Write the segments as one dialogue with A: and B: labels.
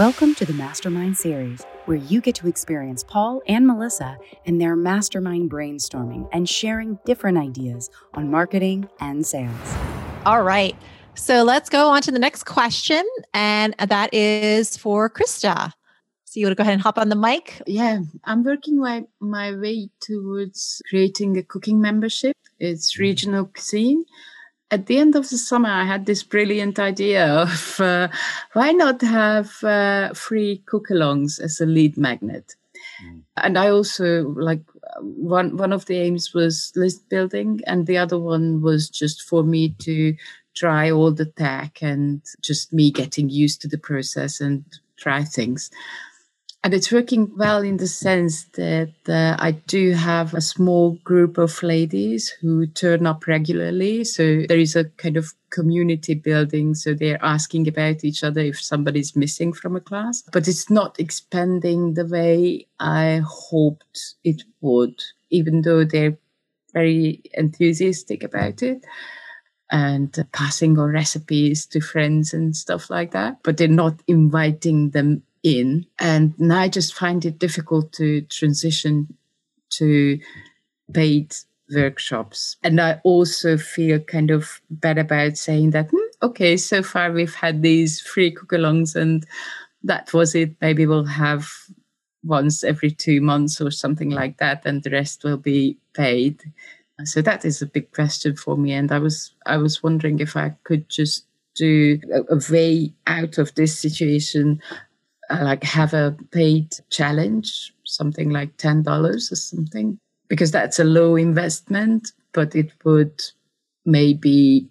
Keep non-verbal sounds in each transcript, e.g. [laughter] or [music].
A: Welcome to the Mastermind Series, where you get to experience Paul and Melissa in their mastermind brainstorming and sharing different ideas on marketing and sales.
B: All right. So let's go on to the next question. And that is for Krista. So you want to go ahead and hop on the mic?
C: Yeah, I'm working my, my way towards creating a cooking membership. It's mm-hmm. regional cuisine at the end of the summer, I had this brilliant idea of uh, why not have uh, free cook-alongs as a lead magnet. Mm. And I also like one one of the aims was list building, and the other one was just for me to try all the tech and just me getting used to the process and try things. And it's working well in the sense that uh, I do have a small group of ladies who turn up regularly. So there is a kind of community building. So they're asking about each other if somebody's missing from a class, but it's not expanding the way I hoped it would, even though they're very enthusiastic about it and passing on recipes to friends and stuff like that, but they're not inviting them in. And now I just find it difficult to transition to paid workshops. And I also feel kind of bad about saying that, hmm, okay, so far we've had these free cook alongs and that was it. Maybe we'll have once every two months or something like that, and the rest will be paid. So that is a big question for me. And I was I was wondering if I could just do a, a way out of this situation Uh, like have a paid challenge, something like $10 or something, because that's a low investment, but it would maybe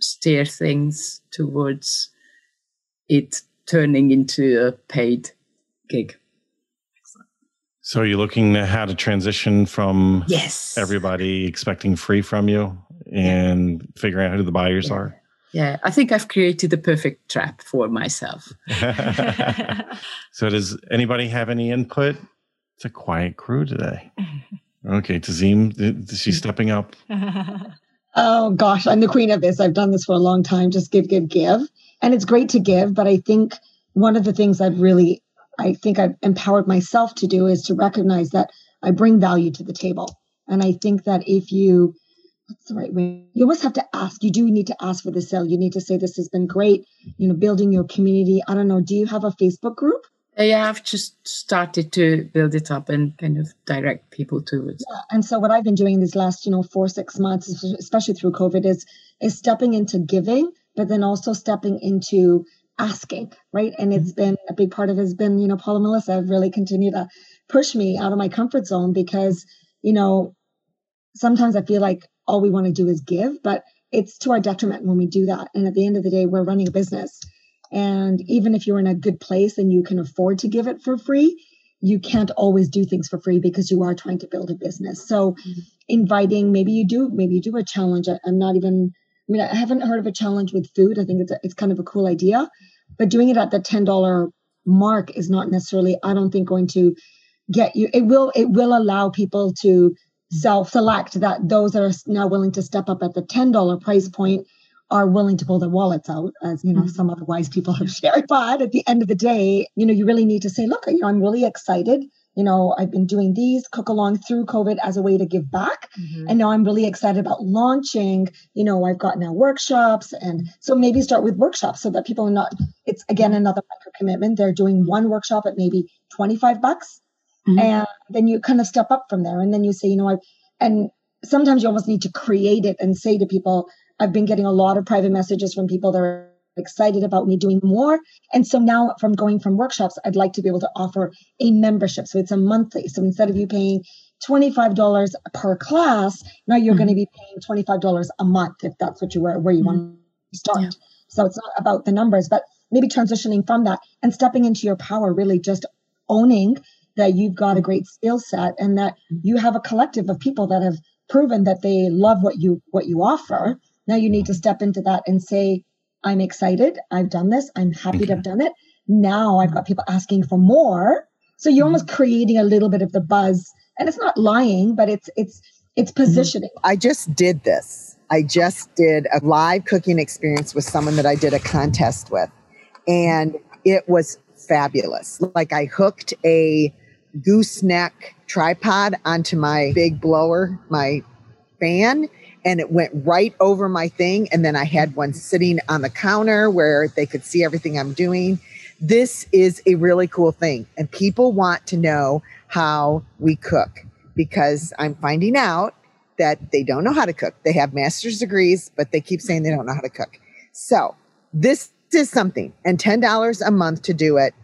C: steer things towards it turning into a paid gig.
D: So, are you looking at how to transition from
C: yes
D: everybody expecting free from you and figuring out who the buyers
C: yeah.
D: are?
C: Yeah i think i've created the perfect trap for myself. [laughs] [laughs]
D: So does anybody have any input? It's a quiet crew today. [laughs] Okay tazim is she stepping up?
E: Oh gosh i'm the queen of this. I've done this for a long time. Just give give give. And it's great to give but i think one of the things i've really i think i've empowered myself to do is to recognize that i bring value to the table. And i think that if you what's the right way? You always have to ask. You do need to ask for the sale. You need to say, This has been great, you know, building your community. I don't know. Do you have a Facebook group?
C: Uh, yeah, I've just started to build it up and kind of direct people to it.
E: Yeah. And so what I've been doing these last, you know, four, six months, especially through COVID, is is stepping into giving, but then also stepping into asking, right? And it's been a big part of it has been, you know, Paul and Melissa have really continued to push me out of my comfort zone because, you know, sometimes I feel like all we want to do is give, but it's to our detriment when we do that. And at the end of the day, we're running a business. And even if you're in a good place and you can afford to give it for free, you can't always do things for free because you are trying to build a business. So mm-hmm. inviting, maybe you do, maybe you do a challenge. I, am not even, I mean, I haven't heard of a challenge with food. I think it's, a, it's kind of a cool idea, but doing it at the $10 mark is not necessarily, I don't think going to get you, it will, it will allow people to self-select that those that are now willing to step up at the $10 price point are willing to pull their wallets out, as you know, mm-hmm. some other wise people have [laughs] shared. But at the end of the day, you know, you really need to say, look, you know, I'm really excited. You know, I've been doing these cook along through COVID as a way to give back. Mm-hmm. And now I'm really excited about launching. You know, I've got now workshops. And so maybe start with workshops so that people are not, it's again another micro commitment. They're doing one workshop at maybe 25 bucks Mm-hmm. And then you kind of step up from there. And then you say, you know, I, and sometimes you almost need to create it and say to people, I've been getting a lot of private messages from people that are excited about me doing more. And so now from going from workshops, I'd like to be able to offer a membership. So it's a monthly. So instead of you paying $25 per class, now you're mm-hmm. going to be paying $25 a month if that's what you were, where you mm-hmm. want to start. Yeah. So it's not about the numbers, but maybe transitioning from that and stepping into your power, really just owning that you've got a great skill set and that you have a collective of people that have proven that they love what you what you offer. Now you need to step into that and say, I'm excited. I've done this. I'm happy okay. to have done it. Now I've got people asking for more. So you're almost mm-hmm. creating a little bit of the buzz. And it's not lying, but it's it's it's mm-hmm. positioning.
F: I just did this. I just did a live cooking experience with someone that I did a contest with. And it was fabulous. Like I hooked a gooseneck tripod onto my big blower, my fan, and it went right over my thing. And then I had one sitting on the counter where they could see everything I'm doing. This is a really cool thing. And people want to know how we cook because I'm finding out that they don't know how to cook. They have master's degrees, but they keep saying they don't know how to cook. So this is something and $10 a month to do it.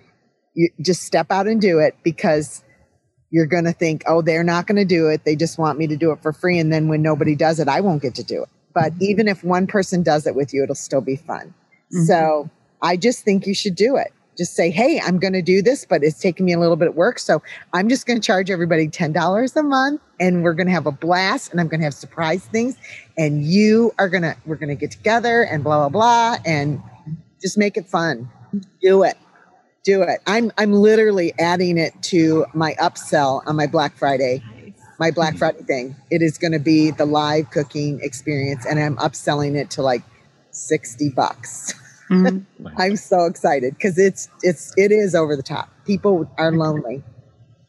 F: You just step out and do it because you're going to think, oh, they're not going to do it. They just want me to do it for free. And then when nobody does it, I won't get to do it. But mm-hmm. even if one person does it with you, it'll still be fun. Mm-hmm. So I just think you should do it just say, Hey, I'm going to do this, but it's taking me a little bit of work. So I'm just going to charge everybody $10 a month and we're going to have a blast and I'm going to have surprise things. And you are going to, we're going to get together and blah, blah, blah. And just make it fun. Do it. Do it. I'm, I'm literally adding it to my upsell on my Black Friday my Black Friday thing. It is going to be the live cooking experience, and I'm upselling it to like 60 bucks. Mm-hmm. [laughs] I'm so excited because it's it's it is over the top. People are lonely.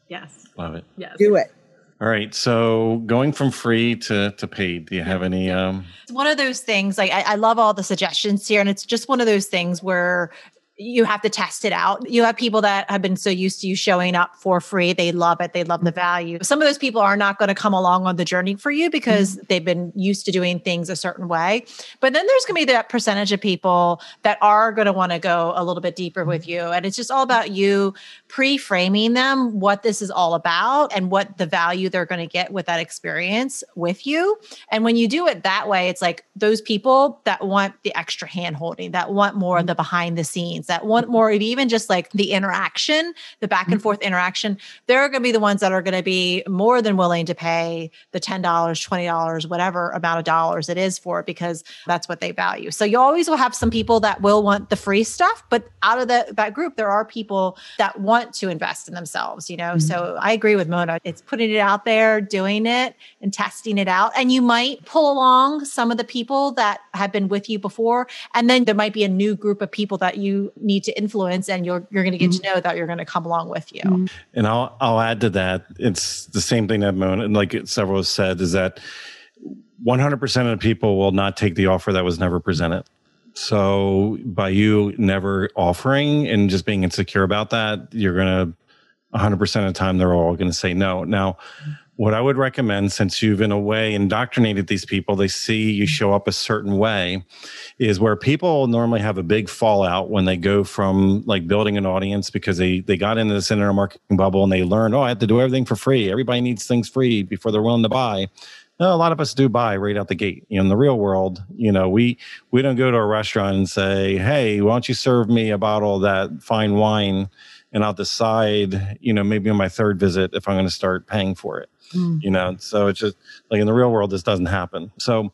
B: Yes.
D: Love it.
B: Yes.
F: Do it.
D: All right. So going from free to, to paid, do you have any? Um...
B: It's one of those things. Like I, I love all the suggestions here, and it's just one of those things where you have to test it out. You have people that have been so used to you showing up for free. They love it. They love the value. Some of those people are not going to come along on the journey for you because mm-hmm. they've been used to doing things a certain way. But then there's going to be that percentage of people that are going to want to go a little bit deeper with you. And it's just all about you pre-framing them what this is all about and what the value they're going to get with that experience with you. And when you do it that way, it's like those people that want the extra hand holding, that want more of the behind the scenes, that want more of even just like the interaction, the back and mm-hmm. forth interaction, they're going to be the ones that are going to be more than willing to pay the $10, $20, whatever amount of dollars it is for it because that's what they value. So you always will have some people that will want the free stuff, but out of the, that group, there are people that want want to invest in themselves, you know? Mm-hmm. So I agree with Mona. It's putting it out there, doing it and testing it out. And you might pull along some of the people that have been with you before. And then there might be a new group of people that you need to influence and you're, you're going to get mm-hmm. to know that you're going to come along with you. Mm-hmm.
D: And I'll, I'll add to that. It's the same thing that Mona, and like several said, is that 100% of the people will not take the offer that was never presented. So by you never offering and just being insecure about that, you're going to 100% of the time they're all going to say no. Now, what I would recommend, since you've in a way indoctrinated these people, they see you mm-hmm. show up a certain way, is where people normally have a big fallout when they go from like building an audience because they they got into this internet marketing bubble and they learned, oh, I have to do everything for free. Everybody needs things free before they're willing to buy a lot of us do buy right out the gate. You know, in the real world, you know, we we don't go to a restaurant and say, "Hey, why don't you serve me a bottle of that fine wine?" And I'll decide, you know, maybe on my third visit if I'm going to start paying for it. Mm. You know, so it's just like in the real world, this doesn't happen. So,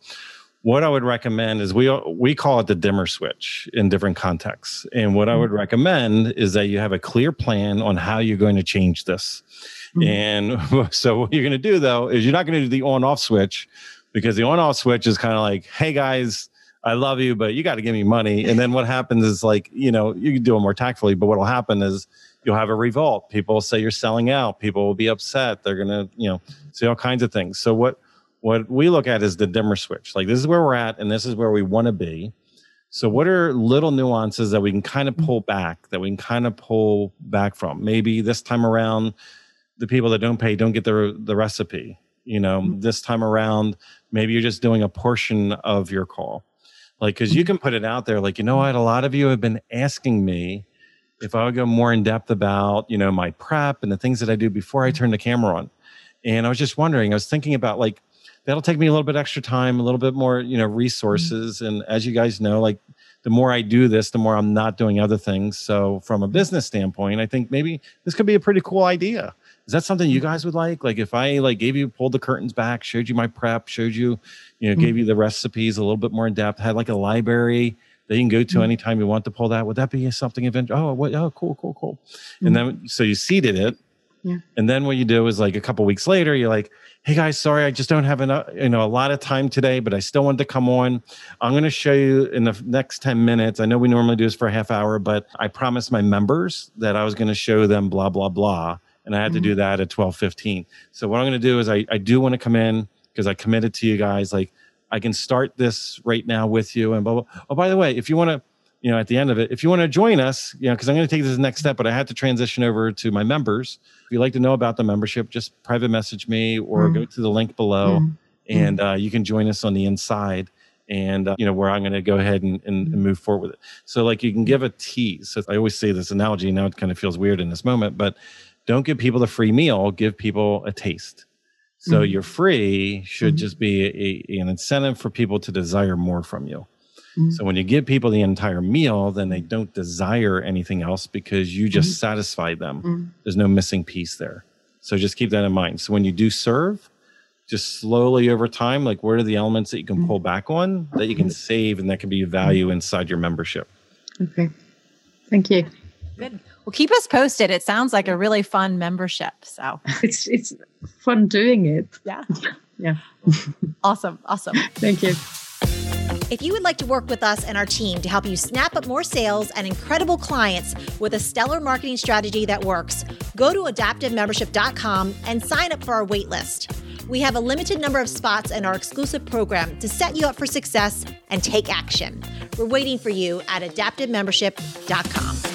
D: what I would recommend is we we call it the dimmer switch in different contexts. And what I would mm. recommend is that you have a clear plan on how you're going to change this. Mm-hmm. And [laughs] so what you're going to do though is you're not going to do the on off switch because the on off switch is kind of like, hey guys, I love you, but you got to give me money. And then what happens is like, you know, you can do it more tactfully, but what will happen is you'll have a revolt. People will say you're selling out. People will be upset. They're going to, you know, say all kinds of things. So what, what we look at is the dimmer switch. Like this is where we're at and this is where we want to be. So what are little nuances that we can kind of pull back, that we can kind of pull back from? Maybe this time around, the people that don't pay don't get the the recipe. You know, mm-hmm. this time around, maybe you're just doing a portion of your call. Like, because you mm-hmm. can put it out there, like, you know what? A lot of you have been asking me if I would go more in depth about, you know, my prep and the things that I do before I turn the camera on. And I was just wondering, I was thinking about like, that'll take me a little bit extra time, a little bit more, you know, resources. Mm-hmm. And as you guys know, like the more I do this, the more I'm not doing other things. So from a business standpoint, I think maybe this could be a pretty cool idea. Is that something you guys would like? Like if I like gave you pulled the curtains back, showed you my prep, showed you, you know, mm-hmm. gave you the recipes a little bit more in depth, had like a library that you can go to mm-hmm. anytime you want to pull that. Would that be something event? Oh, what? Oh, cool, cool, cool. Mm-hmm. And then so you seeded it.
C: Yeah.
D: And then what you do is like a couple weeks later, you're like, hey guys, sorry, I just don't have enough, you know, a lot of time today, but I still wanted to come on. I'm going to show you in the next 10 minutes. I know we normally do this for a half hour, but I promised my members that I was going to show them blah, blah, blah. And I had mm-hmm. to do mm-hmm. that at twelve fifteen. So what I'm going to do is I, I do want to come in because I committed to you guys. Like I can start this right now with you and blah, blah. Oh, by the way, if you want to, you know, at the end of it, if you want to join us, you know, because I'm going to take this next step, but I had to transition over to my members. If you'd like to know about the membership, just private message me or mm. go to the link below, mm. and uh, you can join us on the inside. And uh, you know where I'm going to go ahead and, and, and, move forward with it. So like you can give a tease. So I always say this analogy. Now it kind of feels weird in this moment, but don't give people the free meal. Give people a taste. So mm. your free should mm. just be a, an incentive for people to desire more from you. Mm-hmm. So when you give people the entire meal, then they don't desire anything else because you just mm-hmm. satisfy them. Mm-hmm. There's no missing piece there. So just keep that in mind. So when you do serve, just slowly over time, like what are the elements that you can pull back on that you can save and that can be value inside your membership?
C: Okay. Thank you.
B: Good. Well, keep us posted. It sounds like a really fun membership. So [laughs]
C: it's it's fun doing it.
B: Yeah. [laughs]
C: yeah.
B: awesome. Awesome. [laughs]
C: Thank you.
B: If you would like to work with us and our team to help you snap up more sales and incredible clients with a stellar marketing strategy that works, go to adaptivemembership.com and sign up for our waitlist. We have a limited number of spots in our exclusive program to set you up for success and take action. We're waiting for you at adaptivemembership.com.